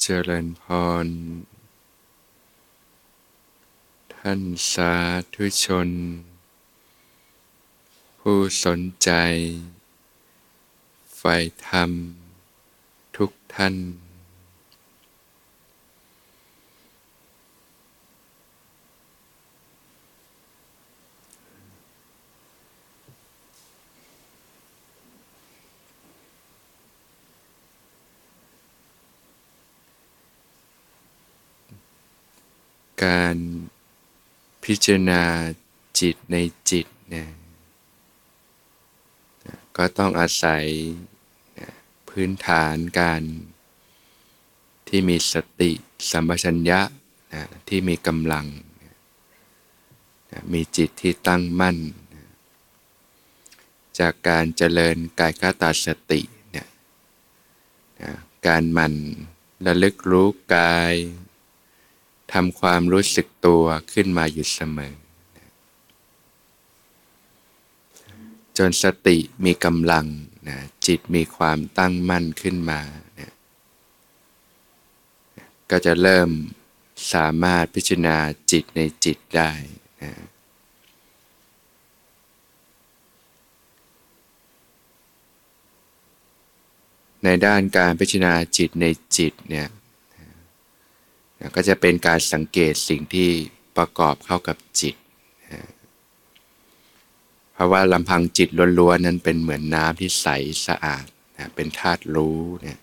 เจริญพร ท่านสาธุชน ผู้สนใจใฝ่ธรรม ทุกท่าน การพิจารณาจิตในจิตเนี่ยก็ต้องอาศัยพื้นฐานการที่มีสติสัมปชัญญะนะที่มีกำลังนะมีจิตที่ตั้งมั่นนะจากการเจริญกายคตาสติเนี่ยนะการมันระลึกรู้กาย ทำความรู้สึกตัวขึ้นมาอยู่เสมอ จนสติมีกำลังนะจิตมีความตั้งมั่นขึ้นมานะก็จะเริ่มสามารถพิจารณาจิตในจิตได้นะในด้านการพิจารณาจิตในจิตเนี่ย ก็จะเป็นการสังเกตสิ่งที่ประกอบเข้ากับจิต เพราะว่าลำพังจิตล้วนๆนั้นเป็นเหมือนน้ำที่ใสสะอาดนะเป็นธาตุรู้เนี่ย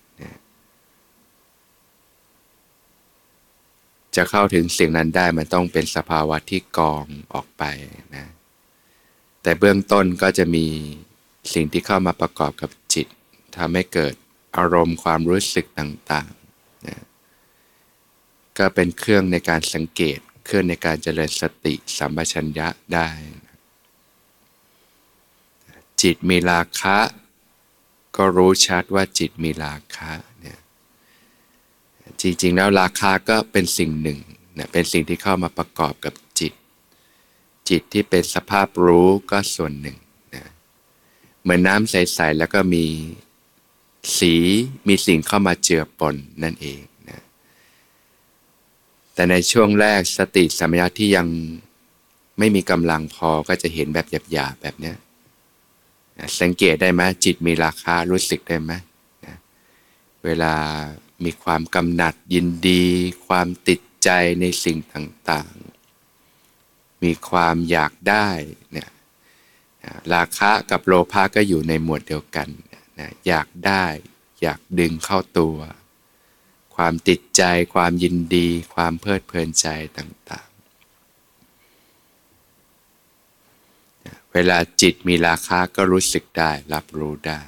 จะเข้าถึงสิ่งนั้นได้มันต้องเป็นสภาวะที่กองออกไปนะ แต่เบื้องต้นก็จะมีสิ่งที่เข้ามาประกอบกับจิตทำให้เกิดอารมณ์ความรู้สึกต่างๆนะ ก็เป็นเครื่องในการสังเกต เครื่องในการเจริญสติสัมปชัญญะได้ จิตมีราคะ ก็รู้ชัดว่าจิตมีราคะเนี่ยจริงๆแล้วราคาก็เป็นสิ่งหนึ่งนะเป็นสิ่งที่เข้ามาประกอบกับจิต จิตที่เป็นสภาพรู้ก็ส่วนหนึ่งนะเหมือนน้ำใส ๆ แล้วก็มีสีมีสิ่งเข้ามาเจือปนนั่นเอง แต่ในช่วงแรกสติสัมปชัญญะที่ยังไม่มีกำลังพอก็จะเห็นแบบหยาบๆแบบนี้สังเกตได้ไหมจิตมีราคารู้สึกได้ไหมเวลามีความกำหนัดยินดี ความติดใจในสิ่งต่างๆ มีความอยากได้เนี่ยราคะกับโลภะก็อยู่ในหมวดเดียวกันอยากได้ อยากดึงเข้าตัว ความติดใจ ความยินดี ความเพลิดเพลินใจต่างๆ เวลาจิตมีราคาก็รู้สึกได้ รับรู้ได้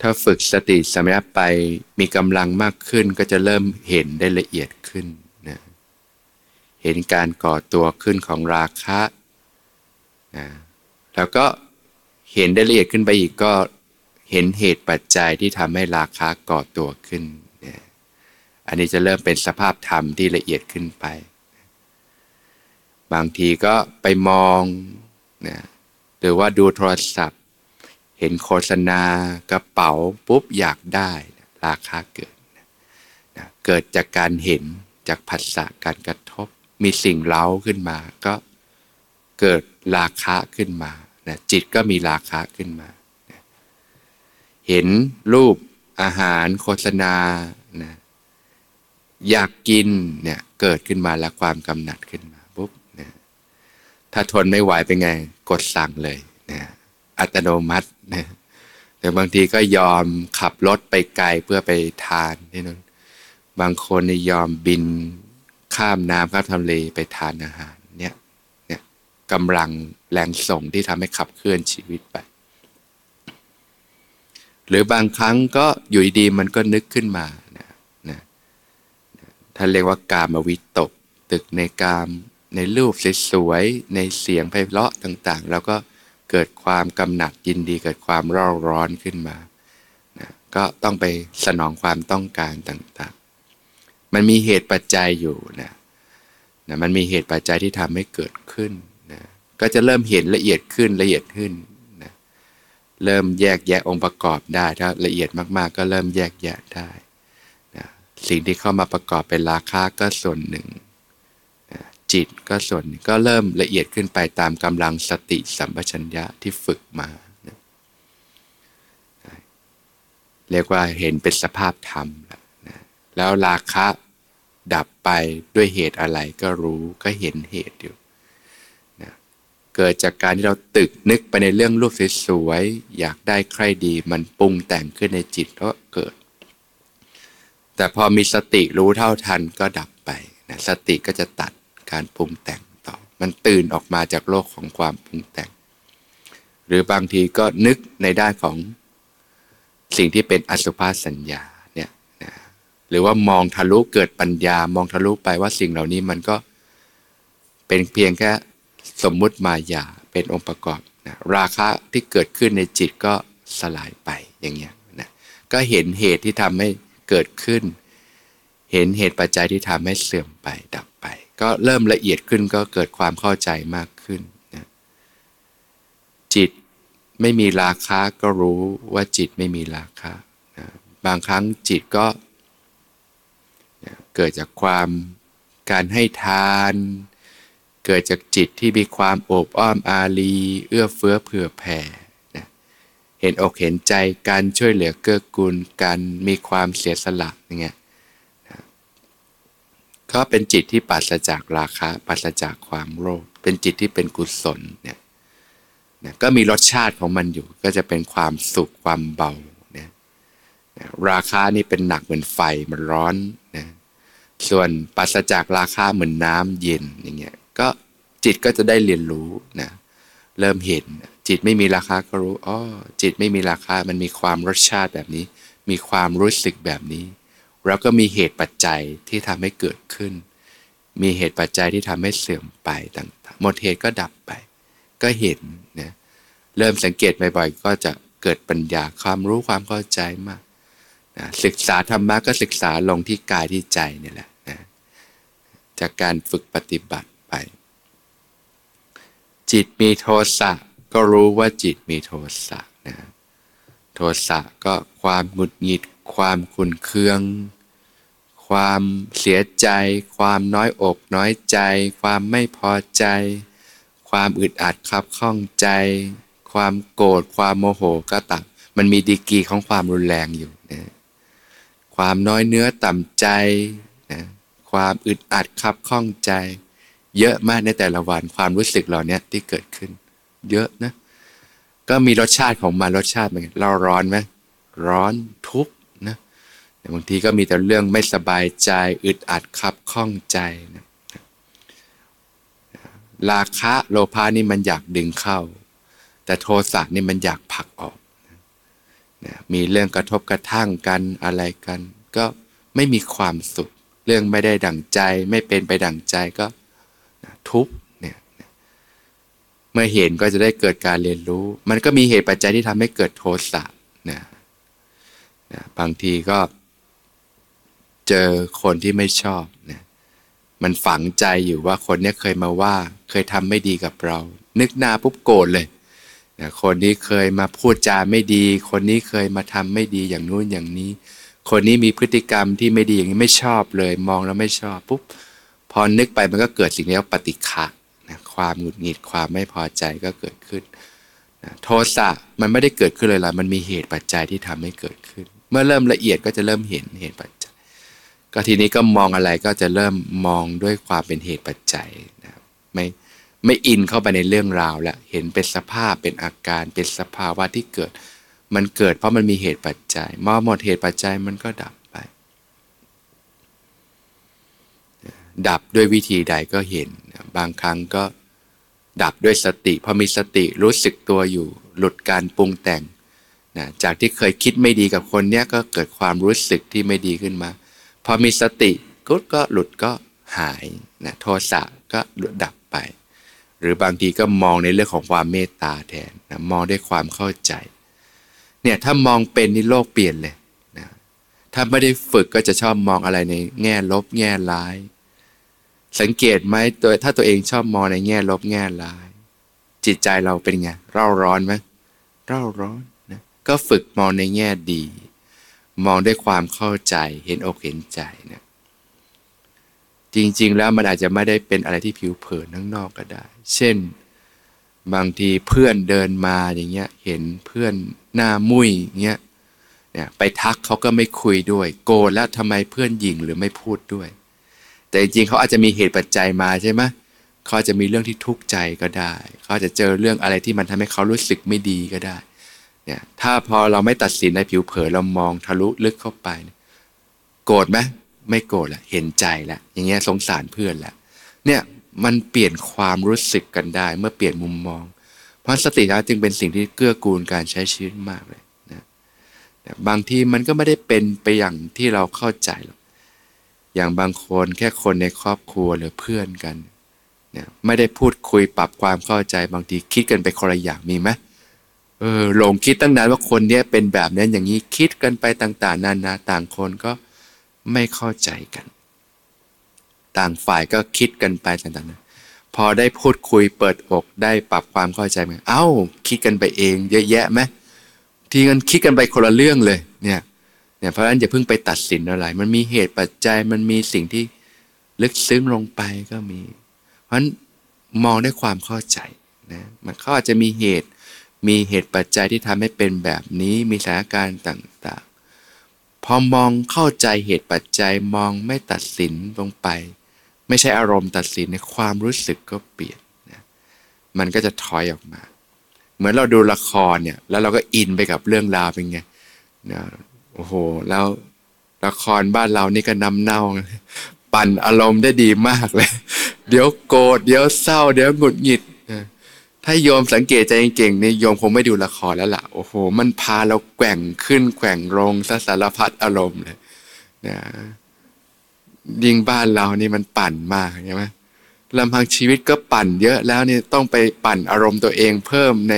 ถ้าฝึกสติสมัยไปมีกำลังมากขึ้นก็จะเริ่มเห็นได้ละเอียดขึ้นนะเห็นการก่อตัวขึ้นของราคะนะแล้วก็เห็นได้ละเอียดขึ้นไปอีกก็ เห็นเหตุปัจจัยที่ทำให้ราคาก่อตัวขึ้น อันนี้จะเริ่มเป็นสภาพธรรมที่ละเอียดขึ้นไป บางทีก็ไปมองนะหรือว่าดูโทรศัพท์ เห็นโฆษณากระเป๋าปุ๊บอยากได้ ราคาเกิดนะเกิดจากการเห็นจากผัสสะการกระทบ มีสิ่งเล้าขึ้นมา ก็เกิดราคะขึ้นมานะจิตก็มีราคะขึ้นมา เห็นรูปอาหารโฆษณานะอยากกินเนี่ยเกิดขึ้นมาแล้วความกำหนัดขึ้นมาปุ๊บนะถ้าทนไม่ไหวเป็นไง กดสั่งเลยนะอัตโนมัตินะแต่บางทีก็ยอมขับรถไปไกลเพื่อไปทานที่นั้นบางคนนี่ยอมบินข้ามน้ำข้ามทะเลไปทานอาหารเนี่ยเนี่ยกำลังแรงส่งที่ทำให้ขับเคลื่อนชีวิตไป หรือบางครั้งก็อยู่ดีมันก็นึกขึ้นมานะนะท่านเรียกว่ากามวิตก ตึกในกาม ในรูปสวยๆในเสียงไพเราะต่างๆ แล้วก็เกิดความกำหนัดยินดีเกิดความร้อนร้อนขึ้นมานะก็ต้องไปสนองความต้องการต่างๆ มันมีเหตุปัจจัยอยู่นะนะมันมีเหตุปัจจัยที่ทำให้เกิดขึ้นนะก็จะเริ่มเห็นละเอียดขึ้นละเอียดขึ้น เริ่มแยกแยะองค์ประกอบได้ ถ้าละเอียดมากๆ ก็เริ่มแยกแยะได้นะสิ่งที่เข้ามาประกอบเป็นราคาก็ส่วนหนึ่งนะจิตก็ส่วนก็เริ่มละเอียดขึ้นไปตามกำลังสติสัมปชัญญะที่ฝึกมานะเรียกว่าเห็นเป็นสภาพธรรมนะแล้วราคะดับไปด้วยเหตุอะไรก็รู้ก็เห็นเหตุอยู่ เกิดจากการที่เราตึกนึกไปในเรื่องรูปสวยๆอยากได้ใครดีมันปรุงแต่งขึ้นในจิตก็เกิด แต่พอมีสติรู้เท่าทันก็ดับไปนะสติก็จะตัดการปรุงแต่งต่อ มันตื่นออกมาจากโลกของความปรุงแต่ง หรือบางทีก็นึกในด้านของสิ่งที่เป็นอสุภาสัญญาเนี่ยนะหรือว่ามองทะลุเกิดปัญญามองทะลุไปว่าสิ่งเหล่านี้มันก็เป็นเพียงแค่ สมมุติมายาเป็นองค์ประกอบนะราคะที่เกิดขึ้นในจิตก็สลายไปอย่างเงี้ยนะก็เห็นเหตุที่ทำให้เกิดขึ้น เห็นเหตุปัจจัยที่ทำให้เสื่อมไปดับไป ก็เริ่มละเอียดขึ้นก็เกิดความเข้าใจมากขึ้นนะจิตไม่มีราคะก็รู้ว่าจิตไม่มีราคะนะบางครั้งจิตก็เกิดจากความการให้ทาน เกิดจากจิตที่มีความโอบอ้อมอารีเอื้อเฟื้อเผื่อแผ่นะเห็นอกเห็นใจการช่วยเหลือเกื้อกูลกันมีความเสียสละอย่างเงี้ยนะก็เป็นจิตที่ปัสจากราคะปัสจากความโลภเป็นจิตที่เป็นกุศลเนี่ยนะก็มีรสชาติของมันอยู่ก็จะเป็นความสุขความเบาเนี่ยนะราคานี่เป็นหนักเหมือนไฟมันร้อนนะส่วนปัสจากราคาเหมือนน้ำเย็นอย่างเงี้ย จิตก็จะได้เรียนรู้นะเริ่มเห็น จิตไม่มีราคาก็รู้อ๋อจิตไม่มีราคามันมีความรสชาติแบบนี้ มีความรู้สึกแบบนี้ แล้วก็มีเหตุปัจจัยที่ทำให้เกิดขึ้น มีเหตุปัจจัยที่ทำให้เสื่อมไปต่างๆหมดเหตุก็ดับไป ก็เห็นนะเริ่มสังเกตบ่อยๆก็จะเกิดปัญญาความรู้ความเข้าใจมากนะศึกษาธรรมะก็ศึกษาลงที่กายที่ใจนี่แหละนะจากการฝึกปฏิบัติไป จิตมีโทสะก็รู้ว่าจิตมีโทสะนะโทสะก็ความหงุดหงิด ความขุนเคือง ความเสียใจ ความน้อยอกน้อยใจ ความไม่พอใจ ความอึดอัดขับข้องใจ ความโกรธความโมโหก็ตับมันมีดีกีของความรุนแรงอยู่นะความน้อยเนื้อต่ำใจนะความอึดอัดขับข้องใจ เยอะมากในแต่ละวันความรู้สึกเหล่านี้ที่เกิดขึ้น เยอะนะ ก็มีรสชาติของมันรสชาติเหมือนเราร้อนไหมร้อนทุกนะแต่บางทีก็มีแต่เรื่องไม่สบายใจอึดอัดขับข้องใจนะราคะโลภานี่มันอยากดึงเข้า แต่โทสะนี่มันอยากผลักออกนะมีเรื่องกระทบกระทั่งกันอะไรกัน ก็ไม่มีความสุข เรื่องไม่ได้ดั่งใจไม่เป็นไปดั่งใจก็ ทุกเนี่ยเมื่อเห็นก็จะได้เกิดการเรียนรู้ มันก็มีเหตุปัจจัยที่ทำให้เกิดโทสะนะนะบางทีก็ เจอคนที่ไม่ชอบนะมันฝังใจอยู่ว่าคนนี้เคยมาว่า เคยทำไม่ดีกับเรา นึกหน้าปุ๊บโกรธเลยนะคนนี้เคยมาพูดจาไม่ดี คนนี้เคยมาทำไม่ดีอย่างนู้นอย่างนี้ คนนี้มีพฤติกรรมที่ไม่ดีอย่างนี้ไม่ชอบเลย มองแล้วไม่ชอบปุ๊บ พอนึกไปมันก็เกิดสิ่งนี้ปฏิฆะนะความหงุดหงิดความไม่พอใจก็เกิดขึ้นนะโทสะมันไม่ได้เกิดขึ้นเลยล่ะมันมีเหตุปัจจัยที่ทำให้เกิดขึ้น เมื่อเริ่มละเอียดก็จะเริ่มเห็นเหตุปัจจัย ก็ทีนี้ก็มองอะไรก็จะเริ่มมองด้วยความเป็นเหตุปัจจัยนะไม่ไม่อินเข้าไปในเรื่องราวแล้วเห็นเป็นสภาพเป็นอาการเป็นสภาวะที่เกิด มันเกิดเพราะมันมีเหตุปัจจัยเมื่อหมดเหตุปัจจัยมันก็ดับ ดับด้วยวิธีใดก็เห็น บางครั้งก็ดับด้วยสติพอมีสติรู้สึกตัวอยู่ หลุดการปรุงแต่งนะจากที่เคยคิดไม่ดีกับคนเนี้ยก็เกิดความรู้สึกที่ไม่ดีขึ้นมา พอมีสติก็ก็หลุดก็หายนะโทสะก็หลุดดับไป หรือบางทีก็มองในเรื่องของความเมตตาแทนนะมองด้วยความเข้าใจเนี่ยถ้ามองเป็นนี่โลกเปลี่ยนเลยนะถ้าไม่ได้ฝึกก็จะชอบมองอะไรในแง่ลบแง่ร้าย สังเกตไหมตัวถ้าตัวเองชอบมองในแง่ลบแง่ร้าย จิตใจเราเป็นไงเร่าร้อนไหมเร่าร้อนนะก็ฝึกมองในแง่ดี มองด้วยความเข้าใจเห็นอกเห็นใจนะจริงๆแล้วมันอาจจะไม่ได้เป็นอะไรที่ผิวเผินข้างนอกก็ได้ เช่น บางทีเพื่อนเดินมาอย่างเงี้ยเห็นเพื่อนหน้ามุ้ยเงี้ยเนี่ยไปทักเขาก็ไม่คุยด้วย โกรธแล้วทำไมเพื่อนหญิงหรือไม่พูดด้วย แต่จริงเขาอาจจะมีเหตุปัจจัยมาใช่ไหมเขาจะมีเรื่องที่ทุกข์ใจก็ได้เขาจะเจอเรื่องอะไรที่มันทำให้เขารู้สึกไม่ดีก็ได้เนี่ยถ้าพอเราไม่ตัดสินในผิวเผินเรามองทะลุลึกเข้าไป โกรธไหมไม่โกรธละเห็นใจละอย่างเงี้ยสงสารเพื่อนละเนี่ยมันเปลี่ยนความรู้สึกกันได้ เมื่อเปลี่ยนมุมมอง เพราะสติแล้วจึงเป็นสิ่งที่เกื้อกูลการใช้ชีวิตมากเลยนะบางทีมันก็ไม่ได้เป็นไปอย่างที่เราเข้าใจหรอก อย่างบางคนแค่คนในครอบครัวหรือเพื่อนกันเนี่ยไม่ได้พูดคุยปรับความเข้าใจบางทีคิดกันไปคนละอย่างมีไหมเออหลงคิดตั้งนานว่าคนเนี้ยเป็นแบบนั้นอย่างนี้คิดกันไปต่างๆ นานาต่างคนก็ไม่เข้าใจกัน ต่างฝ่ายก็คิดกันไปต่างๆพอได้พูดคุยเปิดอกได้ปรับความเข้าใจมันเอ้า คิดกันไปเอง เยอะแยะไหมทีเงินคิดกันไปคนละเรื่องเลยเนี่ย เนี่ยเพราะฉะนั้นอย่าเพิ่งไปตัดสินอะไร มันมีเหตุปัจจัยมันมีสิ่งที่ลึกซึ้งลงไปก็มี เพราะฉะนั้นมองด้วยความเข้าใจนะมันเขาอาจจะมีเหตุมีเหตุปัจจัยที่ทำให้เป็นแบบนี้มีสถานการณ์ต่างๆ พอมองเข้าใจเหตุปัจจัยมองไม่ตัดสินลงไป ไม่ใช่อารมณ์ตัดสินในความรู้สึกก็เปลี่ยนนะมันก็จะถอยออกมา เหมือนเราดูละครเนี่ยแล้วเราก็อินไปกับเรื่องราวเป็นไงนะ โอ้โห แล้วละครบ้านเรานี่ก็นำเน่า ปั่นอารมณ์ได้ดีมากเลย เดี๋ยวโกรธเดี๋ยวเศร้า เดี๋ยวหงุดหงิดถ้าโยมสังเกตใจเก่งนี่โยมคงไม่ดูละครแล้วล่ะโอ้โห มันพาเราแกว่งขึ้นแกว่งลงสารพัดอารมณ์เลยนะยิ่งบ้านเรานี่มันปั่นมากใช่ไหมลำพังชีวิตก็ปั่นเยอะแล้วนี่ต้องไปปั่นอารมณ์ตัวเองเพิ่มใน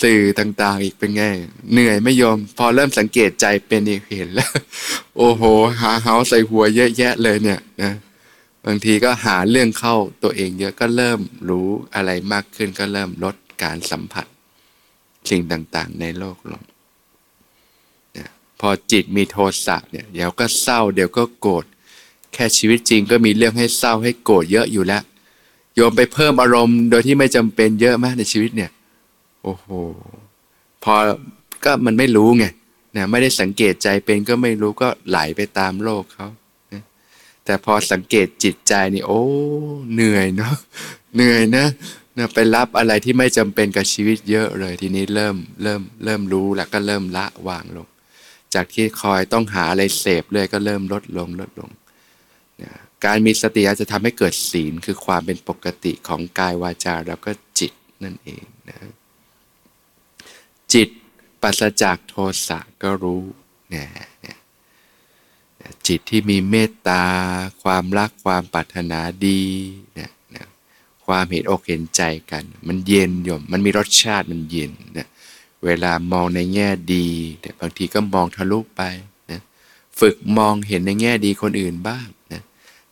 สื่อต่างๆ อีกเป็นไง เหนื่อยไม่ยอมพอเริ่มสังเกตใจเป็นอีกเห็นแล้ว โอ้โห หาเฮาใส่หัวเยอะแยะเลยเนี่ยนะบางทีก็หาเรื่องเข้าตัวเองเยอะก็เริ่มรู้อะไรมากขึ้นก็เริ่มลดการสัมผัส สิ่งต่างๆ ในโลกลงนะพอจิตมีโทสะเนี่ยเดี๋ยวก็เศร้า เดี๋ยวก็โกรธแค่ชีวิตจริงก็มีเรื่องให้เศร้าให้โกรธเยอะอยู่แล้วโยมไปเพิ่มอารมณ์โดยที่ไม่จำเป็นเยอะมากในชีวิตเนี่ย โอ้โห พอก็มันไม่รู้ไงนะไม่ได้สังเกตใจเป็นก็ไม่รู้ก็ไหลไปตามโลกเขาแต่พอสังเกตจิตใจนี่โอ้ เหนื่อยเนาะเหนื่อยนะนะไปรับอะไรที่ไม่จำเป็นกับชีวิตเยอะเลย ทีนี้เริ่มเริ่มเริ่มรู้แล้วก็เริ่มละวางลง จากที่คอยต้องหาอะไรเสพเลยก็เริ่มลดลงลดลงนะการมีสติจะทำให้เกิดศีลคือความเป็นปกติของกายวาจาแล้วก็จิตนั่นเองนะ ปัสจากโทสะก็รู้เนี่ยจิตที่มีเมตตา ความรักความปรารถนาดีนะนะความเห็นอกเห็นใจกัน มันเย็นโยมมันมีรสชาติมันเย็นนะเวลามองในแง่ดีแต่บางทีก็มองทะลุไปนะฝึกมองเห็นในแง่ดีคนอื่นบ้างนะ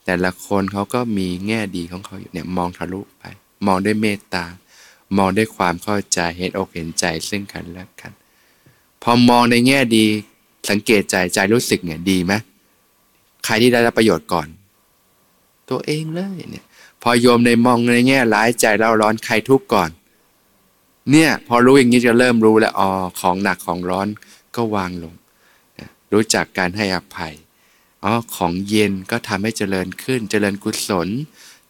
แต่ละคนเขาก็มีแง่ดีของเขาอยู่เนี่ยมองทะลุไป มองด้วยเมตตามองด้วยความเข้าใจเห็นอกเห็นใจซึ่งกันและกัน พอมองในแง่ดี สังเกตใจใจรู้สึกเนี่ยดีไหมใครที่ได้รับประโยชน์ก่อน ตัวเองเลยเนี่ย พอโยมในมองในแง่ร้ายใจเราร้อนใครทุกข์ก่อน เนี่ย พอรู้อย่างนี้จะเริ่มรู้แล้วอ๋อของหนักของร้อนก็วางลง รู้จักการให้อภัยอ๋อของเย็นก็ทำให้เจริญขึ้น เจริญกุศล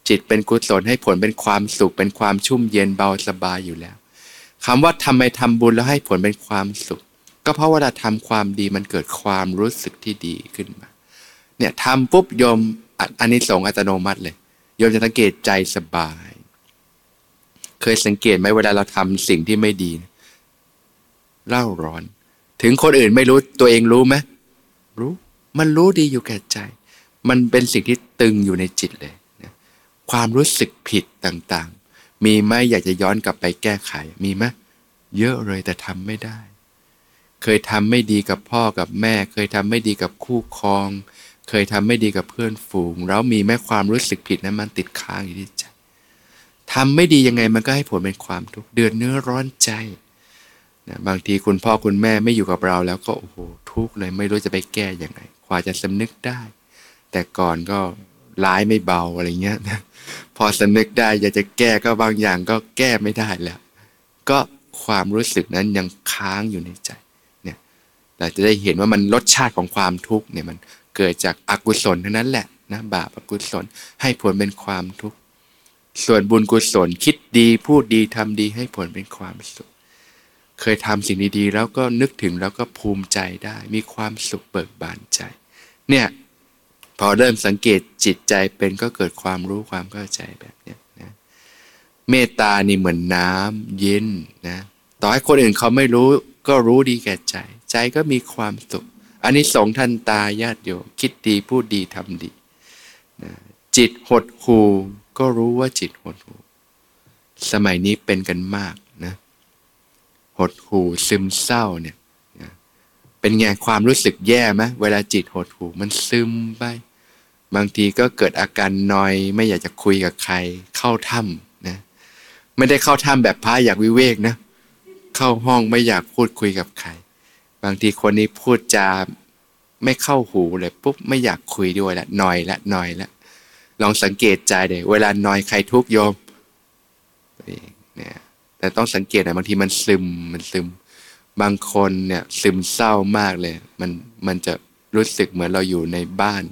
จิตเป็นกุศลให้ผลเป็นความสุข เป็นความชุ่มเย็นเบาสบายอยู่แล้วคำว่าทำไมทำบุญแล้วให้ผลเป็นความสุข ก็เพราะเว่าเราทำความดีมันเกิดความรู้สึกที่ดีขึ้นมา เนี่ยทำปุ๊บโยมอันนี้สงอัตโนมัติเลยโยมจะสังเกตใจสบาย เคยสังเกตไหมเวลาเราทำสิ่งที่ไม่ดีเล่าร้อน ถึงคนอื่นไม่รู้ตัวเองรู้ไหมรู้ มันรู้ดีอยู่แก่ใจ มันเป็นสิ่งที่ตึงอยู่ในจิตเลยนะความรู้สึกผิดต่างๆ มีไหมอยากจะย้อนกลับไปแก้ไขมีไหมเยอะเลยแต่ทำไม่ได้ เคยทำไม่ดีกับพ่อกับแม่ เคยทำไม่ดีกับคู่ครอง เคยทำไม่ดีกับเพื่อนฝูง แล้วมีแม้ความรู้สึกผิดนั้นมันติดค้างอยู่ที่ใจทำไม่ดียังไงมันก็ให้ผลเป็นความทุกข์เดือดเนื้อร้อนใจนะบางทีคุณพ่อคุณแม่ไม่อยู่กับเราแล้วก็โอ้โหทุกข์เลยไม่รู้จะไปแก้ยังไงกว่าจะสำนึกได้ แต่ก่อนก็ร้ายไม่เบาอะไรเงี้ยนะพอสำนึกได้อยากจะแก้ก็บางอย่างก็แก้ไม่ได้แล้ว ก็ความรู้สึกนั้นยังค้างอยู่ในใจ เราจะได้เห็นว่ามันรสชาติของความทุกข์เนี่ยมันเกิดจากอากุศลเท่านั้นแหละนะบาปอกุศลให้ผลเป็นความทุกข์ส่วนบุญกุศลคิดดีพูดดีทำดีให้ผลเป็นความสุข เคยทำสิ่งดีๆ แล้วก็นึกถึงแล้วก็ภูมิใจได้ มีความสุขเบิกบานใจ เนี่ยพอเริ่มสังเกตจิตใจเป็นก็เกิดความรู้ความเข้าใจแบบเนี้ยนะเมตตานี่เหมือนน้ำเย็นนะต่อให้คนอื่นเขาไม่รู้ก็รู้ดีแก่ใจ ใจก็มีความสุข อันนี้สงท่านตาญาติโยมคิดดีพูดดีทำดีนะจิตหดหูก็รู้ว่าจิตหดหูสมัยนี้เป็นกันมากนะหดหูซึมเศร้าเนี่ยเป็นไงความรู้สึกแย่ไหมเวลาจิตหดหูมันซึมไป บางทีก็เกิดอาการนอย ไม่อยากจะคุยกับใคร เข้าถ้ำนะ ไม่ได้เข้าถ้ำแบบพระอยากวิเวกนะ เข้าห้องไม่อยากพูดคุยกับใคร บางทีคนนี้พูดจาไม่เข้าหูเลยปุ๊บไม่อยากคุยด้วยละนอยละนอยละลองสังเกตใจเดี๋ยเวลานอยใครทุกโยมเนี่ยแต่ต้องสังเกตนะบางทีมันซึมมันซึม บางคนเนี่ยซึมเศร้ามากเลย มันมันจะรู้สึกเหมือนเราอยู่ในบ้าน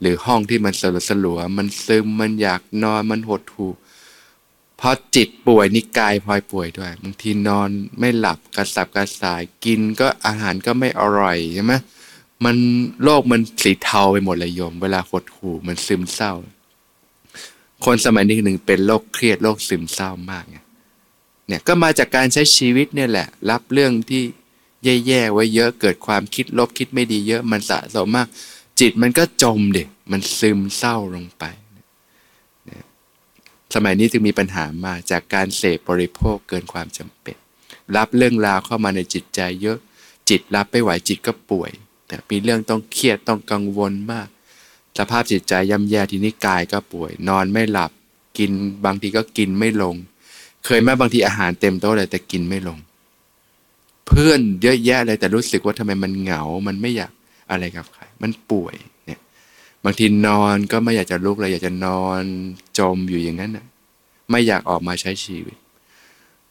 หรือห้องที่มันสลัวสลัวมันซึมมันอยากนอนมันหดหู่ พราะจิตป่วยนี่กายพลอยป่วยด้วยบางทีนอนไม่หลับกระสับกระส่ายกินก็อาหารก็ไม่อร่อยใช่ไหมมันโลกมันสีเทาไปหมดเลยโยม เวลาหดหู่มันซึมเศร้า คนสมัยนี้หนึ่งเป็นโรคเครียดโรคซึมเศร้ามากเนี่ยเนี่ยก็มาจากการใช้ชีวิตเนี่ยแหละ รับเรื่องที่แย่ๆไว้เยอะเกิดความคิดลบคิดไม่ดีเยอะมันสะสมมาก จิตมันก็จมเด็กมันซึมเศร้าลงไป สมัยนี้จึงมีปัญหามาจากการเสพบริโภคเกินความจำเป็น รับเรื่องราวเข้ามาในจิตใจเยอะ จิตรับไม่ไหวจิตก็ป่วย แต่มีเรื่องต้องเครียดต้องกังวลมาก สภาพจิตใจย่ำแย่ทีนี้กายก็ป่วย นอนไม่หลับ กินบางทีก็กินไม่ลง เคยไหมบางทีอาหารเต็มโต๊ะเลยแต่กินไม่ลง เพื่อนเยอะแยะเลยแต่รู้สึกว่าทำไมมันเหงา มันไม่อยากอะไรกับใคร มันป่วย บางทีนอนก็ไม่อยากจะลุกเลยอยากจะนอนจมอยู่อย่างนั้นนะไม่อยากออกมาใช้ชีวิต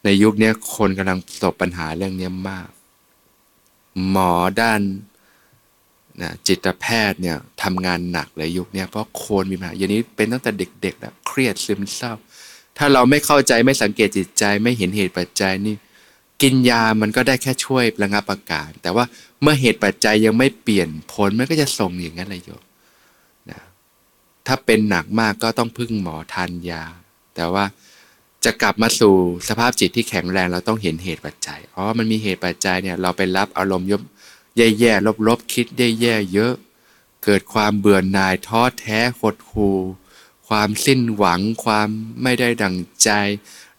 ในยุคนี้คนกำลังประสบปัญหาเรื่องนี้มาก หมอด้านนะจิตแพทย์เนี่ยทำงานหนักเลยยุคนี้เพราะคนมีปัญหาอย่างนี้เป็นตั้งแต่เด็กๆแล้วเครียดซึมเศร้า ถ้าเราไม่เข้าใจไม่สังเกตจิตใจไม่เห็นเหตุปัจจัยนี่กินยามันก็ได้แค่ช่วยระงับอาการ แต่ว่าเมื่อเหตุปัจจัยยังไม่เปลี่ยนผลมันก็จะส่งอย่างนั้นเลยโยม ถ้าเป็นหนักมากก็ต้องพึ่งหมอทานยา แต่ว่าจะกลับมาสู่สภาพจิตที่แข็งแรงเราต้องเห็นเหตุปัจจัยอ๋อมันมีเหตุปัจจัยเนี่ยเราไปรับอารมณ์ยบแย่ๆลบๆคิดได้แย่เยอะ เกิดความเบื่อหน่ายท้อแท้หดหู่ความสิ้นหวังความไม่ได้ดังใจ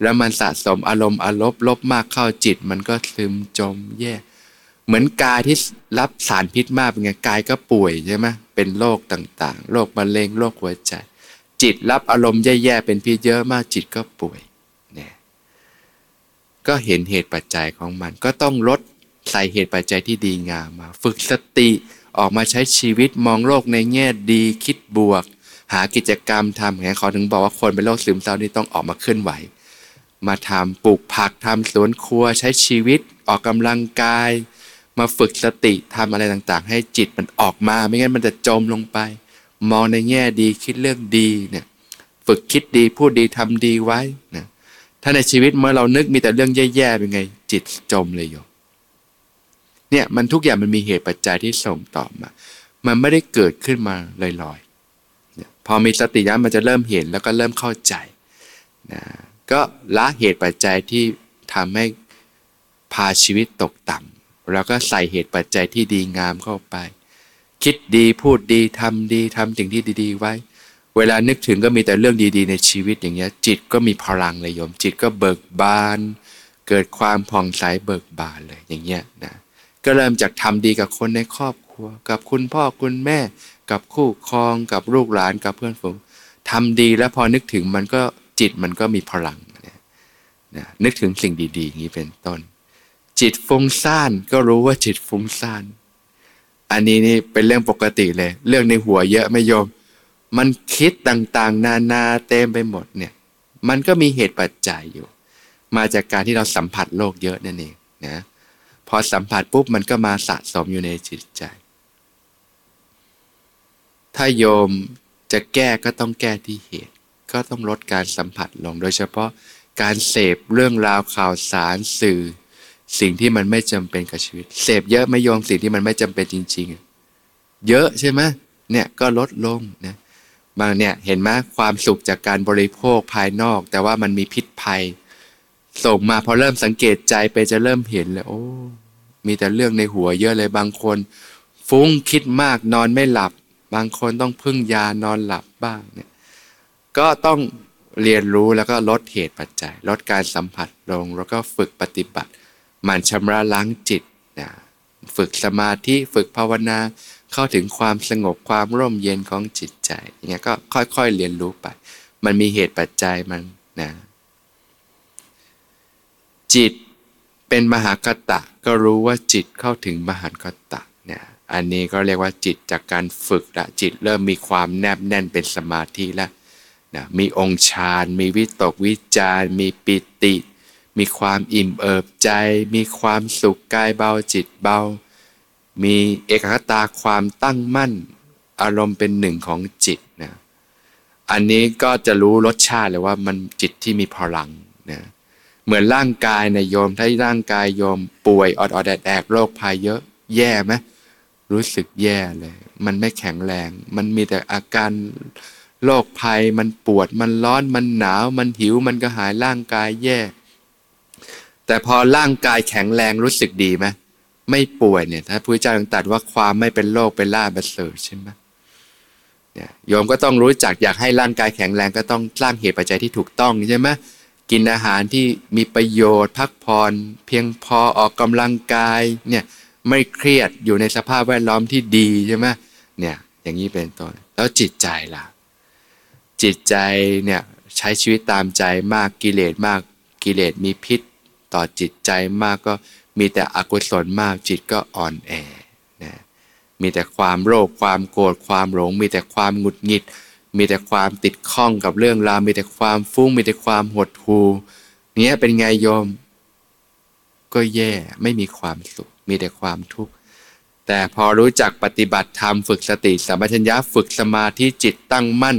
แล้วมันสะสมอารมณ์อารมณ์ลบมากเข้าจิต มันก็ซึมจมแย่ เหมือนกายที่รับสารพิษมากเป็นไงกายก็ป่วยใช่ไหมเป็นโรคต่างๆโรคมะเร็งโรคหัวใจ จิตรับอารมณ์แย่ๆเป็นพิษเยอะมากจิตก็ป่วยเนี่ยก็เห็นเหตุปัจจัยของมัน ก็ต้องลดใส่เหตุปัจจัยที่ดีงามมา ฝึกสติออกมาใช้ชีวิตมองโลกในแง่ดีคิดบวก หากิจกรรมทำไงเขาถึงบอกว่าคนเป็นโรคซึมเศร้านี่ต้องออกมาเคลื่อนไหว มาทำปลูกผักทำสวนครัวใช้ชีวิตออกกำลังกาย มาฝึกสติทำอะไรต่างๆ ให้จิตมันออกมา ไม่งั้นมันจะจมลงไป มองในแง่ดีคิดเรื่องดีเนี่ยฝึกคิดดีพูดดีทำดีไว้นะถ้าในชีวิตเมื่อเรานึกมีแต่เรื่องแย่ๆเป็นไง จิตจมเลยโยเนี่ยมันทุกอย่างมันมีเหตุปัจจัยที่ส่งต่อมา มันไม่ได้เกิดขึ้นมาลอยๆเนี่ยพอมีสติญาณมันจะเริ่มเห็นแล้วก็เริ่มเข้าใจนะก็ละเหตุปัจจัยที่ทำให้พาชีวิตตกต่ำ แล้วก็ใส่เหตุปัจจัยที่ดีงามเข้าไป คิดดีพูดดีทำดีทำสิ่งที่ดี ๆ ไว้ เวลานึกถึงก็มีแต่เรื่องดีๆ ในชีวิตอย่างเงี้ย จิตก็มีพลังเลยโยม จิตก็เบิกบาน เกิดความผ่องใสเบิกบานเลยอย่างเงี้ยนะก็เริ่มจากทำดีกับคนในครอบครัว กับคุณพ่อคุณแม่ กับคู่ครอง กับลูกหลานกับเพื่อนฝูงทำดีแล้วพอนึกถึงมันก็จิตมันก็มีพลังนะนึกถึงสิ่งดีๆอย่างนี้เป็นต้น จิตฟุ้งซ่านก็รู้ว่าจิตฟุ้งซ่าน อันนี้นี่เป็นเรื่องปกติเลย เรื่องในหัวเยอะไม่โยมมันคิดต่างๆ นานาเต็มไปหมดเนี่ย มันก็มีเหตุปัจจัยอยู่ มาจากการที่เราสัมผัสโลกเยอะนั่นเองนะพอสัมผัสปุ๊บมันก็มาสะสมอยู่ในจิตใจ ถ้าโยมจะแก้ก็ต้องแก้ที่เหตุ ก็ต้องลดการสัมผัสลง โดยเฉพาะการเสพเรื่องราวข่าวสารสื่อ สิ่งที่มันไม่จำเป็นกับชีวิต เสพเยอะไม่ยอมสิ่งที่มันไม่จำเป็นจริง ๆ เยอะใช่ไหมเนี่ยก็ลดลงนะบางเนี่ยเห็นไหมความสุขจากการบริโภคภายนอก แต่ว่ามันมีพิษภัย ส่งมาพอเริ่มสังเกตใจไปจะเริ่มเห็นเลยโอ้ มีแต่เรื่องในหัวเยอะเลยบางคน ฟุ้งคิดมากนอนไม่หลับ บางคนต้องพึ่งยานอนหลับบ้างเนี่ยก็ต้องเรียนรู้แล้วก็ลดเหตุปัจจัย ลดการสัมผัสลงแล้วก็ฝึกปฏิบัติ มันชำระล้างจิตนะฝึกสมาธิฝึกภาวนาเข้าถึงความสงบความร่มเย็นของจิตใจอย่างเงี้ยก็ค่อยๆเรียนรู้ไป มันมีเหตุปัจจัยมันนะจิตเป็นมหากตะก็รู้ว่าจิตเข้าถึงมหากตะเนี่ยอันนี้ก็เรียกว่าจิตจากการฝึกละจิตเริ่มมีความแนบแน่นเป็นสมาธิแล้วนะมีองค์ฌานมีวิตกวิจารมีปิติ มีความอิ่มเอิบใจ มีความสุขกายเบาจิตเบา มีเอกคตาความตั้งมั่น อารมณ์เป็นหนึ่งของจิตนะอันนี้ก็จะรู้รสชาติเลยว่ามันจิตที่มีพลังนะเหมือนร่างกายนะโยมถ้าร่างกายโยมป่วยอดอดแดดแดกโรคภัยเยอะ แย่ไหมรู้สึกแย่เลย มันไม่แข็งแรง มันมีแต่อาการโรคภัยมันปวดมันร้อนมันหนาว มันหิวมันก็หายร่างกายแย่ แต่พอร่างกายแข็งแรงรู้สึกดีไหมไม่ป่วยเนี่ยถ้าพระเจ้าตรัสว่าความไม่เป็นโรคเป็นลาบประเสริฐใช่ไหมเนี่ยโยมก็ต้องรู้จักอยากให้ร่างกายแข็งแรงก็ต้องสร้างเหตุปัจจัยที่ถูกต้องใช่ไหมกินอาหารที่มีประโยชน์ พักผ่อนเพียงพอออกกำลังกายเนี่ยไม่เครียดอยู่ในสภาพแวดล้อมที่ดีใช่ไหมเนี่ยอย่างนี้เป็นต้นแล้วจิตใจล่ะ จิตใจเนี่ยใช้ชีวิตตามใจมากกิเลสมากกิเลสมีพิษ ต่อจิตใจมากก็มีแต่อกุศลมากจิตก็อ่อนแอนะมีแต่ความโลภความโกรธความหลง มีแต่ความหงุดหงิด มีแต่ความติดข้องกับเรื่องราวมีแต่ความฟุ้งมีแต่ความหดหู่เนี้ยเป็นไงโยม ก็แย่ไม่มีความสุข มีแต่ความทุกข์แต่พอรู้จักปฏิบัติธรรมฝึกสติสัมปชัญญะฝึกสมาธิจิตตั้งมั่น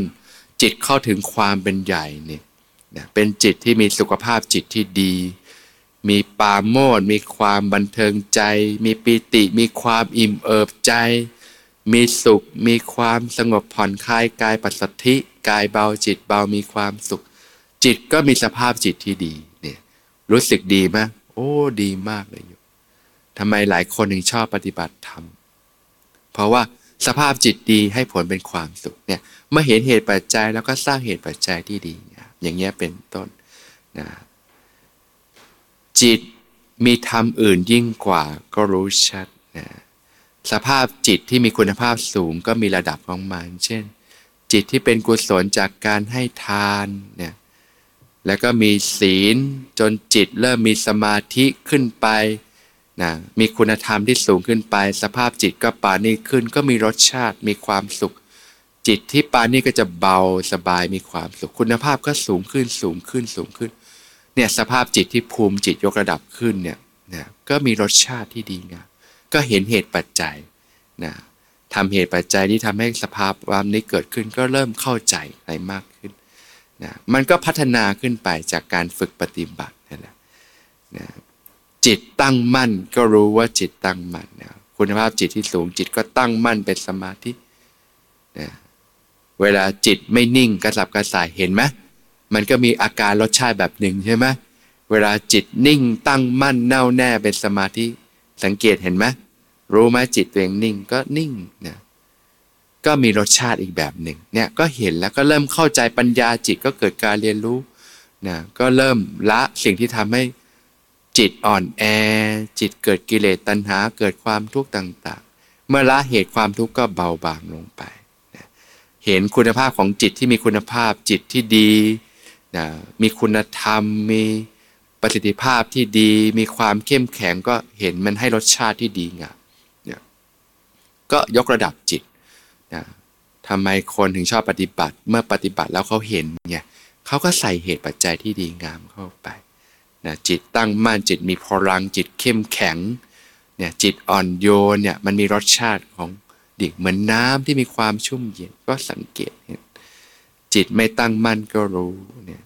จิตเข้าถึงความเป็นใหญ่เนี่ยเป็นจิตที่มีสุขภาพจิตที่ดี มีปาโมดมีความบันเทิงใจ มีปิติ มีความอิ่มเอิบใจ มีสุข มีความสงบผ่อนคลายกายปัสสธิกายเบาจิตเบามีความสุข จิตก็มีสภาพจิตที่ดีเนี่ยรู้สึกดีไหมโอ้ดีมากเลยอยู่ทำไมหลายคนถึงชอบปฏิบัติธรรมเพราะว่าสภาพจิตดีให้ผลเป็นความสุขเนี่ยเมื่อเห็นเหตุปัจจัยแล้วก็สร้างเหตุปัจจัยที่ดี อย่างเงี้ยเป็นต้นนะ จิตมีธรรมอื่นยิ่งกว่าก็รู้ชัดนะสภาพจิตที่มีคุณภาพสูงก็มีระดับของมันเช่น จิตที่เป็นกุศลจากการให้ทานเนี่ยแล้วก็มีศีลจนจิตเริ่มมีสมาธิขึ้นไปนะมีคุณธรรมที่สูงขึ้นไป สภาพจิตก็ปานีขึ้น ก็มีรสชาติมีความสุข จิตที่ปานีก็จะเบาสบายมีความสุขคุณภาพก็สูงขึ้นสูงขึ้นสูงขึ้น เนี่ยสภาพจิตที่ภูมิจิตยกระดับขึ้นเนี่ยนะก็มีรสชาติที่ดีงามก็เห็นเหตุปัจจัยนะทำเหตุปัจจัยที่ทำให้สภาพความนี้เกิดขึ้นก็เริ่มเข้าใจอะไรมากขึ้นนะมันก็พัฒนาขึ้นไปจากการฝึกปฏิบัตินั่แหละนะจิตตั้งมั่นก็รู้ว่าจิตตั้งมั่นนะคุณภาพจิตที่สูงจิตก็ตั้งมั่นเป็นสมาธินะเวลาจิตไม่นิ่งกระสับกระส่ายเห็นไหม มันก็มีอาการรสชาติแบบหนึ่งใช่ไหมเวลาจิตนิ่งตั้งมั่นแน่วแน่เป็นสมาธิสังเกตเห็นไหมรู้ไหมจิตตัวเองนิ่งก็นิ่งเนี่ยก็มีรสชาติอีกแบบหนึ่งเนี่ยก็เห็นแล้วก็เริ่มเข้าใจปัญญาจิตก็เกิดการเรียนรู้นะก็เริ่มละสิ่งที่ทำให้จิตอ่อนแอ จิตเกิดกิเลสตัณหาเกิดความทุกข์ต่างๆ เมื่อละเหตุความทุกข์ก็เบาบางลงไปนะเห็นคุณภาพของจิตที่มีคุณภาพจิตที่ดี นะมีคุณธรรม มีประสิทธิภาพที่ดี มีความเข้มแข็งก็เห็นมันให้รสชาติที่ดีงามเนี่ยก็ยกระดับจิตนะทำไมคนถึงชอบปฏิบัติเมื่อปฏิบัติแล้วเขาเห็นเนี่ยเขาก็ใส่เหตุปัจจัยที่ดีงามเข้าไปนะจิตตั้งมั่นจิตมีพลังจิตเข้มแข็งเนี่ยจิตอ่อนโยนเนี่ยมันมีรสชาติของดิ่งเหมือนน้ำที่มีความชุ่มเย็นก็สังเกต จิตไม่ตั้งมั่นก็รู้เนี่ย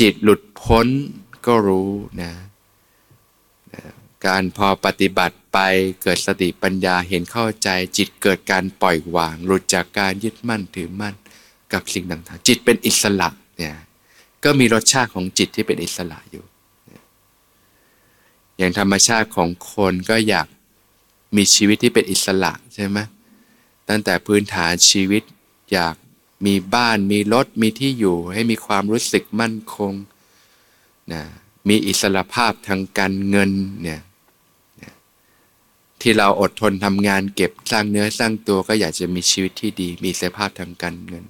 จิตหลุดพ้นก็รู้นะการพอปฏิบัติไปเกิดสติปัญญาเห็นเข้าใจ จิตเกิดการปล่อยวาง หลุดจากการยึดมั่นถือมั่นกับสิ่งต่างๆจิตเป็นอิสระเนี่ยก็มีรสชาติของจิตที่เป็นอิสระอยู่ อย่างธรรมชาติของคนก็อยากมีชีวิตที่เป็นอิสระใช่ไหมตั้งแต่พื้นฐานชีวิตอยาก มีบ้านมีรถมีที่อยู่ ให้มีความรู้สึกมั่นคงนะมีอิสระภาพทางการเงินเนี่ยที่เราอดทนทำงานเก็บสร้างเนื้อสร้างตัวก็อยากจะมีชีวิตที่ดี มีเสภาพทางการเงิน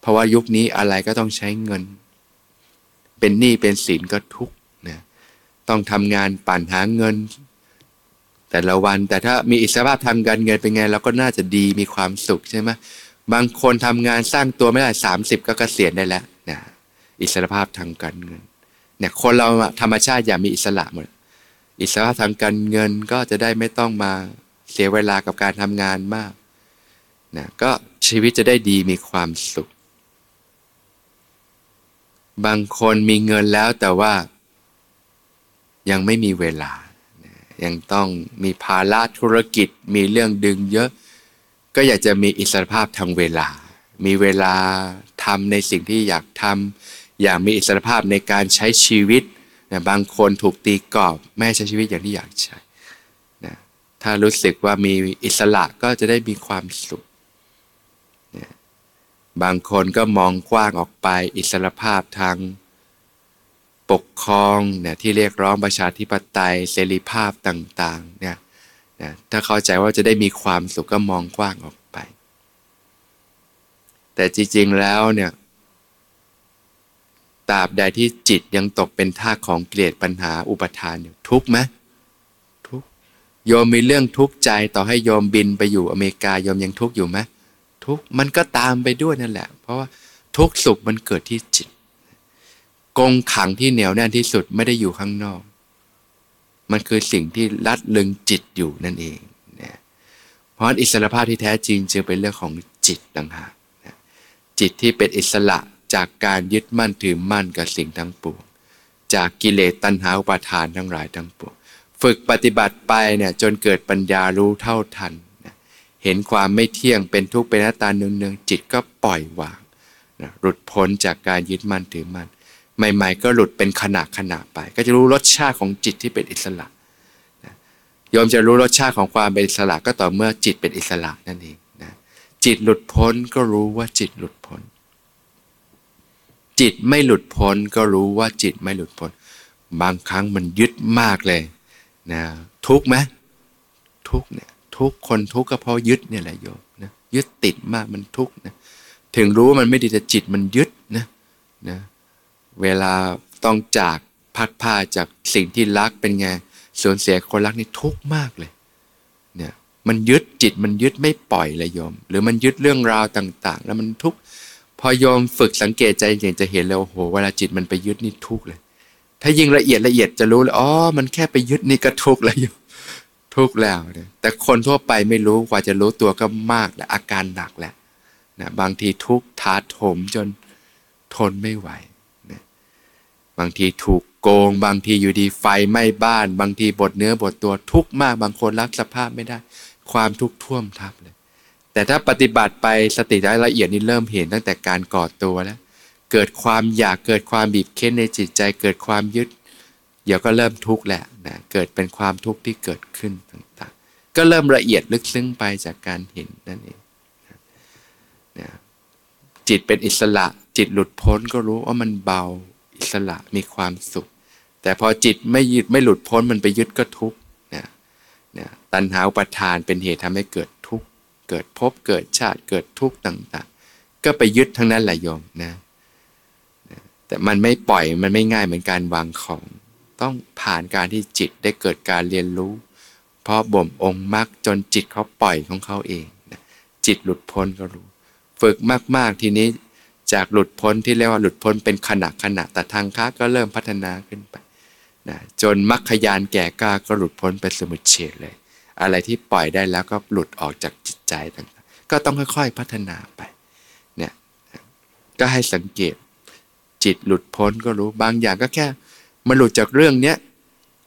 เพราะว่ายุคนี้อะไรก็ต้องใช้เงิน เป็นหนี้เป็นสินก็ทุกนะต้องทำงานปั่นหาเงิน แต่ละวันแต่ถ้ามีอิสระภาพทางการเงินเป็นไงเราก็น่าจะดีมีความสุขใช่ไหม บางคนทำงานสร้างตัวไม่ได้สามสิบก็เกษียณได้แล้วนะอิสรภาพทางการเงินเนี่ยคนเราธรรมชาติอยากมีอิสระหมดอิสระทางการเงินก็จะได้ไม่ต้องมาเสียเวลากับการทำงานมากนะก็ชีวิตจะได้ดีมีความสุข บางคนมีเงินแล้วแต่ว่า ยังไม่มีเวลา ยังต้องมีภาระธุรกิจมีเรื่องดึงเยอะ ก็อยากจะมีอิสรภาพทางเวลา มีเวลาทำในสิ่งที่อยากทำอยากมีอิสรภาพในการใช้ชีวิตนะบางคนถูกตีกรอบไม่ใช้ชีวิตอย่างที่อยากใช้นะถ้ารู้สึกว่ามีอิสระก็จะได้มีความสุขนะบางคนก็มองกว้างออกไปอิสรภาพทางปกครองเนี่ยที่เรียกร้องประชาธิปไตยเสรีภาพต่างๆเนี่ย นะถ้าเข้าใจว่าจะได้มีความสุขก็มองกว้างออกไป แต่จริงๆแล้วเนี่ยตราบใดที่จิตยังตกเป็นท่าของเกลียดปัญหาอุปทานอยู่ทุกไหมทุกโยมมีเรื่องทุกข์ใจต่อให้โยมบินไปอยู่อเมริกาโยมยังทุกข์อยู่ไหมทุกมันก็ตามไปด้วยนั่นแหละ เพราะว่าทุกสุขมันเกิดที่จิต กงขังที่เหนียวแน่นที่สุดไม่ได้อยู่ข้างนอก มันคือสิ่งที่รัดลึงจิตอยู่นั่นเองนะเพราะอิสระภาพที่แท้จริงจึงเป็นเรื่องของจิตต่างหากจิตที่เป็นอิสระจากการยึดมั่นถือมั่นกับสิ่งทั้งปวงจากกิเลสตัณหาอุปาทานทั้งหลายทั้งปวงฝึกปฏิบัติไปเนี่ยจนเกิดปัญญารู้เท่าทันเห็นความไม่เที่ยงเป็นทุกข์เป็นหน้าตาเนืองๆจิตก็ปล่อยวางนะหลุดพ้นจากการยึดมั่นถือมั่น ใหม่ ๆ ก็หลุดเป็นขณะขณะไป ก็จะรู้รสชาติของจิตที่เป็นอิสระยอมจะรู้รสชาติของความเป็นอิสระก็ต่อเมื่อจิตเป็นอิสระนั่นเองนะจิตหลุดพ้นก็รู้ว่าจิตหลุดพ้น จิตไม่หลุดพ้นก็รู้ว่าจิตไม่หลุดพ้น บางครั้งมันยึดมากเลยนะทุกไหมทุกเนี่ยทุกคนทุกก็เพราะยึดเนี่ยแหละโยมนะยึดติดมากมันทุกนะถึงรู้ว่ามันไม่ดีแต่จิตมันยึดนะนะ เวลาต้องจากพัดผ้าจากสิ่งที่รักเป็นไงสูญเสียคนรักนี่ทุกมากเลยเนี่ยมันยึดจิตมันยึดไม่ปล่อยเลยโยม หรือมันยึดเรื่องราวต่าง ๆ แล้วมันทุกพอยอมฝึกสังเกตใจจริงจะเห็นแล้วโอ้โหเวลาจิตมันไปยึดนี่ทุกเลย ถ้ายิ่งละเอียดละเอียดจะรู้เลยอ๋อมันแค่ไปยึดนี่ก็ทุกแล้วอยู่ทุกแล้วเนี่ยแต่คนทั่วไปไม่รู้กว่าจะรู้ตัวก็มากและอาการหนักแหล้วนะบางทีทุกท้าถมจนทนไม่ไหว บางทีถูกโกง บางทีอยู่ดีไฟไหม้บ้าน บางทีบทเนื้อบทตัวทุกมาก บางคนรับสภาพไม่ได้ ความทุกข์ท่วมทับเลย แต่ถ้าปฏิบัติไปสติได้ละเอียดนี่เริ่มเห็นตั้งแต่การก่อตัวแล้ว เกิดความอยากเกิดความบีบเค้นในจิตใจ เกิดความยึด เดี๋ยวก็เริ่มทุกข์แหละนะเกิดเป็นความทุกข์ที่เกิดขึ้นต่างๆ ก็เริ่มละเอียดลึกซึ้งไปจากการเห็นนั่นเองนะจิตเป็นอิสระจิตหลุดพ้นก็รู้ว่ามันเบา สระมีความสุข แต่พอจิตไม่ยึดไม่หลุดพ้นมันไปยึดก็ทุกข์นะนะตัณหาอุปทานเป็นเหตุทำให้เกิดทุกข์เกิดภพเกิดชาติเกิดทุกข์ต่างๆ ก็ไปยึดทั้งนั้นแหละโยมนะแต่แต่มันไม่ปล่อยมันไม่ง่ายเหมือนการวางของ ต้องผ่านการที่จิตได้เกิดการเรียนรู้ เพราะบ่มองค์มรรคจนจิตเขาปล่อยของเขาเองนะจิตหลุดพ้นก็รู้ ฝึกมากๆทีนี้ จากหลุดพ้นที่เรียกว่าหลุดพ้นเป็นขณะขณะแต่ทางค้าก็เริ่มพัฒนาขึ้นไปนะจนมรรคยานแก่กล้าก็หลุดพ้นไปสมุทเฉดเลย อะไรที่ปล่อยได้แล้วก็หลุดออกจากจิตใจต่างๆ ก็ต้องค่อยๆพัฒนาไปเนี่ยก็ให้สังเกตจิตหลุดพ้นก็รู้บางอย่างก็แค่มาหลุดจากเรื่องเนี้ย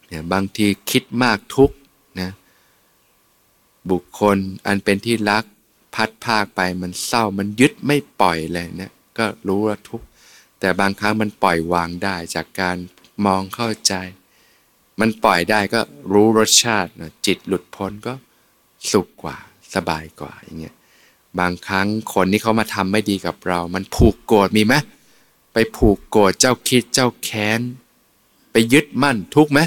เนี่ยบางทีคิดมากทุกนะบุคคลอันเป็นที่รักพัดภาคไปมันเศร้ามันยึดไม่ปล่อยเลยเนี่ย ก็รู้ว่าทุกแต่บางครั้งมันปล่อยวางได้จากการมองเข้าใจ มันปล่อยได้ก็รู้รสชาตินะจิตหลุดพ้นก็สุขกว่าสบายกว่าอย่างเงี้ยบางครั้งคนที่เขามาทำไม่ดีกับเรา มันผูกโกรธมีไหมไปผูกโกรธเจ้าคิดเจ้าแค้น ไปยึดมั่นทุกไหม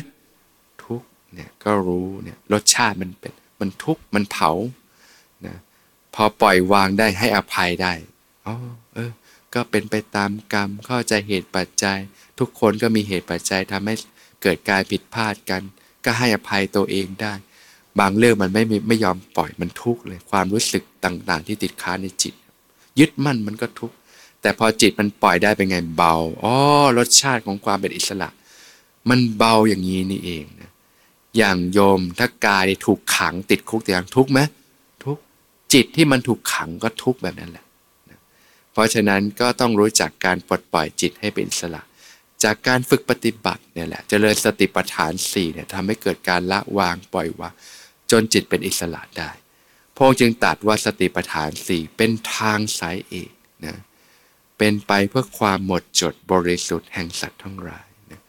ทุกเนี่ยก็รู้เนี่ยรสชาติมันเป็นมันทุกมันเผานะพอปล่อยวางได้ให้อภัยได้อ๋อ ก็เป็นไปตามกรรมเข้าใจเหตุปัจจัย ทุกคนก็มีเหตุปัจจัยทำให้เกิดการผิดพลาดกัน ก็ให้อภัยตัวเองได้ บางเรื่องมันไม่ไม่ยอมปล่อยมันทุกข์เลย ความรู้สึกต่างๆ ที่ติดค้าในจิต ยึดมั่นมันก็ทุกข์แต่พอจิตมันปล่อยได้เป็นไงเบาอ๋อรสชาติของความเป็นอิสระ มันเบาอย่างนี้นี่เองนะอย่างโยมถ้ากายถูกขังติดคุกแต่ยังทุกข์ไหมทุกจิตที่มันถูกขังก็ทุกข์แบบนั้นแหละ เพราะฉะนั้นก็ต้องรู้จักการปลดปล่อยจิตให้เป็นอิสระ จากการฝึกปฏิบัติเนี่ยแหละเจริญสติปัฏฐานสี่เนี่ยทำให้เกิดการละวางปล่อยวางจนจิตเป็นอิสระได้พงค์จึงตรัสว่าสติปัฏฐานสี่เป็นทางสายเอกนะเป็นไปเพื่อความหมดจดบริสุทธิ์แห่งสัตว์ทั้งหลายนะ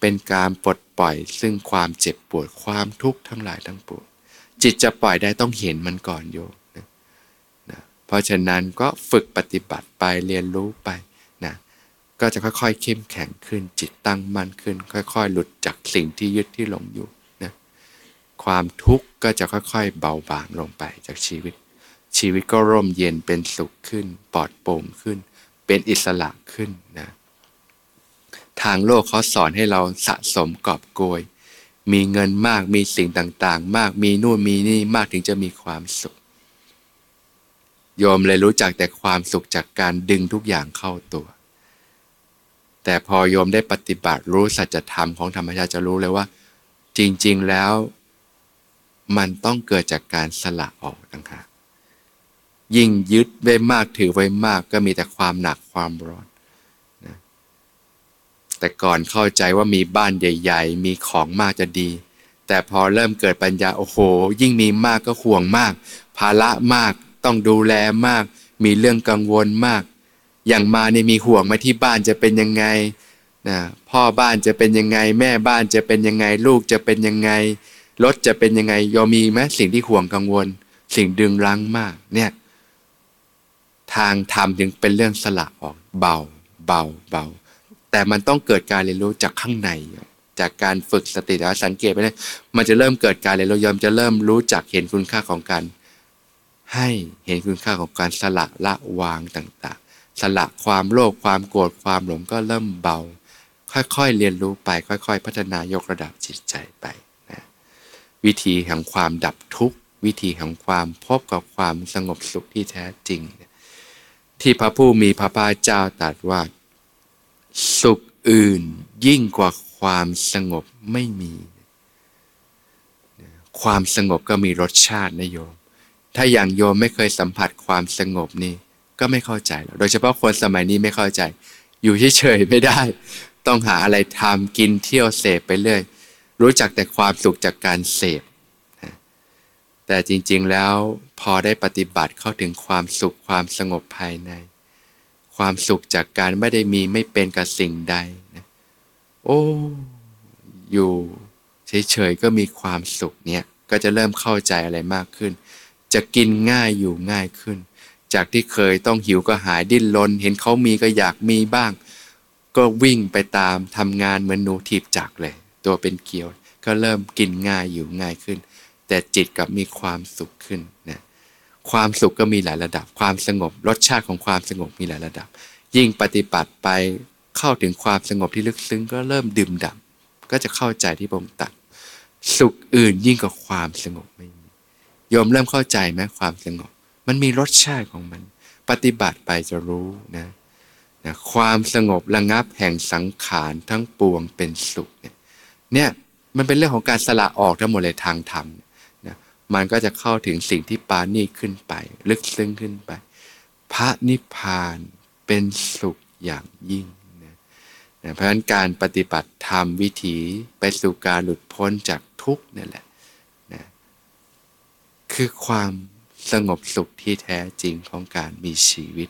เป็นการปลดปล่อยซึ่งความเจ็บปวดความทุกข์ทั้งหลายทั้งปวงจิตจะปล่อยได้ต้องเห็นมันก่อนโยม เพราะฉะนั้นก็ฝึกปฏิบัติไปเรียนรู้ไปนะก็จะค่อยๆ เข้มแข็งขึ้นจิตตั้งมั่นขึ้น ค่อย ๆ หลุดจากสิ่งที่ยึดที่หลงอยู่นะความทุกข์ก็จะค่อยๆ เบาบางลงไปจากชีวิต ชีวิตก็ร่มเย็นเป็นสุขขึ้น ปลอดโปร่งขึ้น เป็นอิสระขึ้นนะทางโลกเขาสอนให้เราสะสมกอบโกย มีเงินมากมีสิ่งต่างๆ มากมีนู่นมีนี่มากถึงจะมีความสุข โยมเลยรู้จักแต่ความสุขจากการดึงทุกอย่างเข้าตัว แต่พอโยมได้ปฏิบัติรู้สัจธรรมของธรรมชาติจะรู้เลยว่า จริง ๆแล้ว มันต้องเกิดจากการสละออกต่างหากยิ่งยึดไว้มากถือไว้มากก็มีแต่ความหนักความร้อนนะแต่ก่อนเข้าใจว่ามีบ้านใหญ่ ๆ มีของมากจะดี แต่พอเริ่มเกิดปัญญาโอ้โห ยิ่งมีมากก็ห่วงมาก ภาระมาก ต้องดูแลมาก มีเรื่องกังวลมาก อย่างมาเนี่ยมีห่วงมาที่บ้านจะเป็นยังไงนะพ่อบ้านจะเป็นยังไง แม่บ้านจะเป็นยังไง ลูกจะเป็นยังไงรถจะเป็นยังไงยอมมีไหมสิ่งที่ห่วงกังวล สิ่งดึงรั้งมากเนี่ยทางธรรมจึงเป็นเรื่องสละออกเบาเบาเบาแต่มันต้องเกิดการเรียนรู้จากข้างใน จากการฝึกสติและสังเกตไปเลยมันจะเริ่มเกิดการเรียนรู้ยอมจะเริ่มรู้จักเห็นคุณค่าของการ ให้เห็นคุณค่าของการสละละวางต่างๆ สละความโลภความโกรธความหลงก็เริ่มเบา ค่อยๆเรียนรู้ไป ค่อย ๆ พัฒนายกระดับจิตใจไปนะวิธีแห่งความดับทุกข์วิธีแห่งความพบกับความสงบสุขที่แท้จริง ที่พระผู้มีพระภาคเจ้าตรัสว่า สุขอื่นยิ่งกว่าความสงบไม่มี ความสงบก็มีรสชาตินะโยม ถ้าอย่างโยมไม่เคยสัมผัสความสงบนี่ก็ไม่เข้าใจ โดยเฉพาะคนสมัยนี้ไม่เข้าใจ อยู่เฉยๆไม่ได้ ต้องหาอะไรทำกินเที่ยวเสพไปเรื่อย รู้จักแต่ความสุขจากการเสพแต่จริงๆแล้วพอได้ปฏิบัติเข้าถึงความสุขความสงบภายใน ความสุขจากการไม่ได้มีไม่เป็นกับสิ่งใดนะโอ้อยู่เฉยๆก็มีความสุขเนี่ยก็จะเริ่มเข้าใจอะไรมากขึ้น จะกินง่ายอยู่ง่ายขึ้น จากที่เคยต้องหิวก็หายดิ้นรนเห็นเขามีก็อยากมีบ้าง ก็วิ่งไปตามทำงานเหมือนหนูถีบจักเลย ตัวเป็นเกียวก็เริ่มกินง่ายอยู่ง่ายขึ้น แต่จิตกับมีความสุขขึ้นนะความสุขก็มีหลายระดับ ความสงบรสชาติของความสงบมีหลายระดับ ยิ่งปฏิบัติไปเข้าถึงความสงบที่ลึกซึ้งก็เริ่มดื่มด่ำก็จะเข้าใจที่พระองค์ตรัด สุขอื่นยิ่งกว่าความสงบไม่มี โยมเริ่มเข้าใจไหมความสงบ มันมีรสชาติของมัน ปฏิบัติไปจะรู้นะนะความสงบระงับแห่งสังขารทั้งปวงเป็นสุขเนี่ยเนี่ยมันเป็นเรื่องของการสละออกทั้งหมดเลยทางธรรมนะมันก็จะเข้าถึงสิ่งที่ปานีขึ้นไป ลึกซึ้งขึ้นไป พระนิพพานเป็นสุขอย่างยิ่งนะนะเพราะฉะนั้นการปฏิบัติธรรมวิถีไปสู่การหลุดพ้นจากทุกข์นี่แหละนะ คือความสงบสุขที่แท้จริงของการมีชีวิต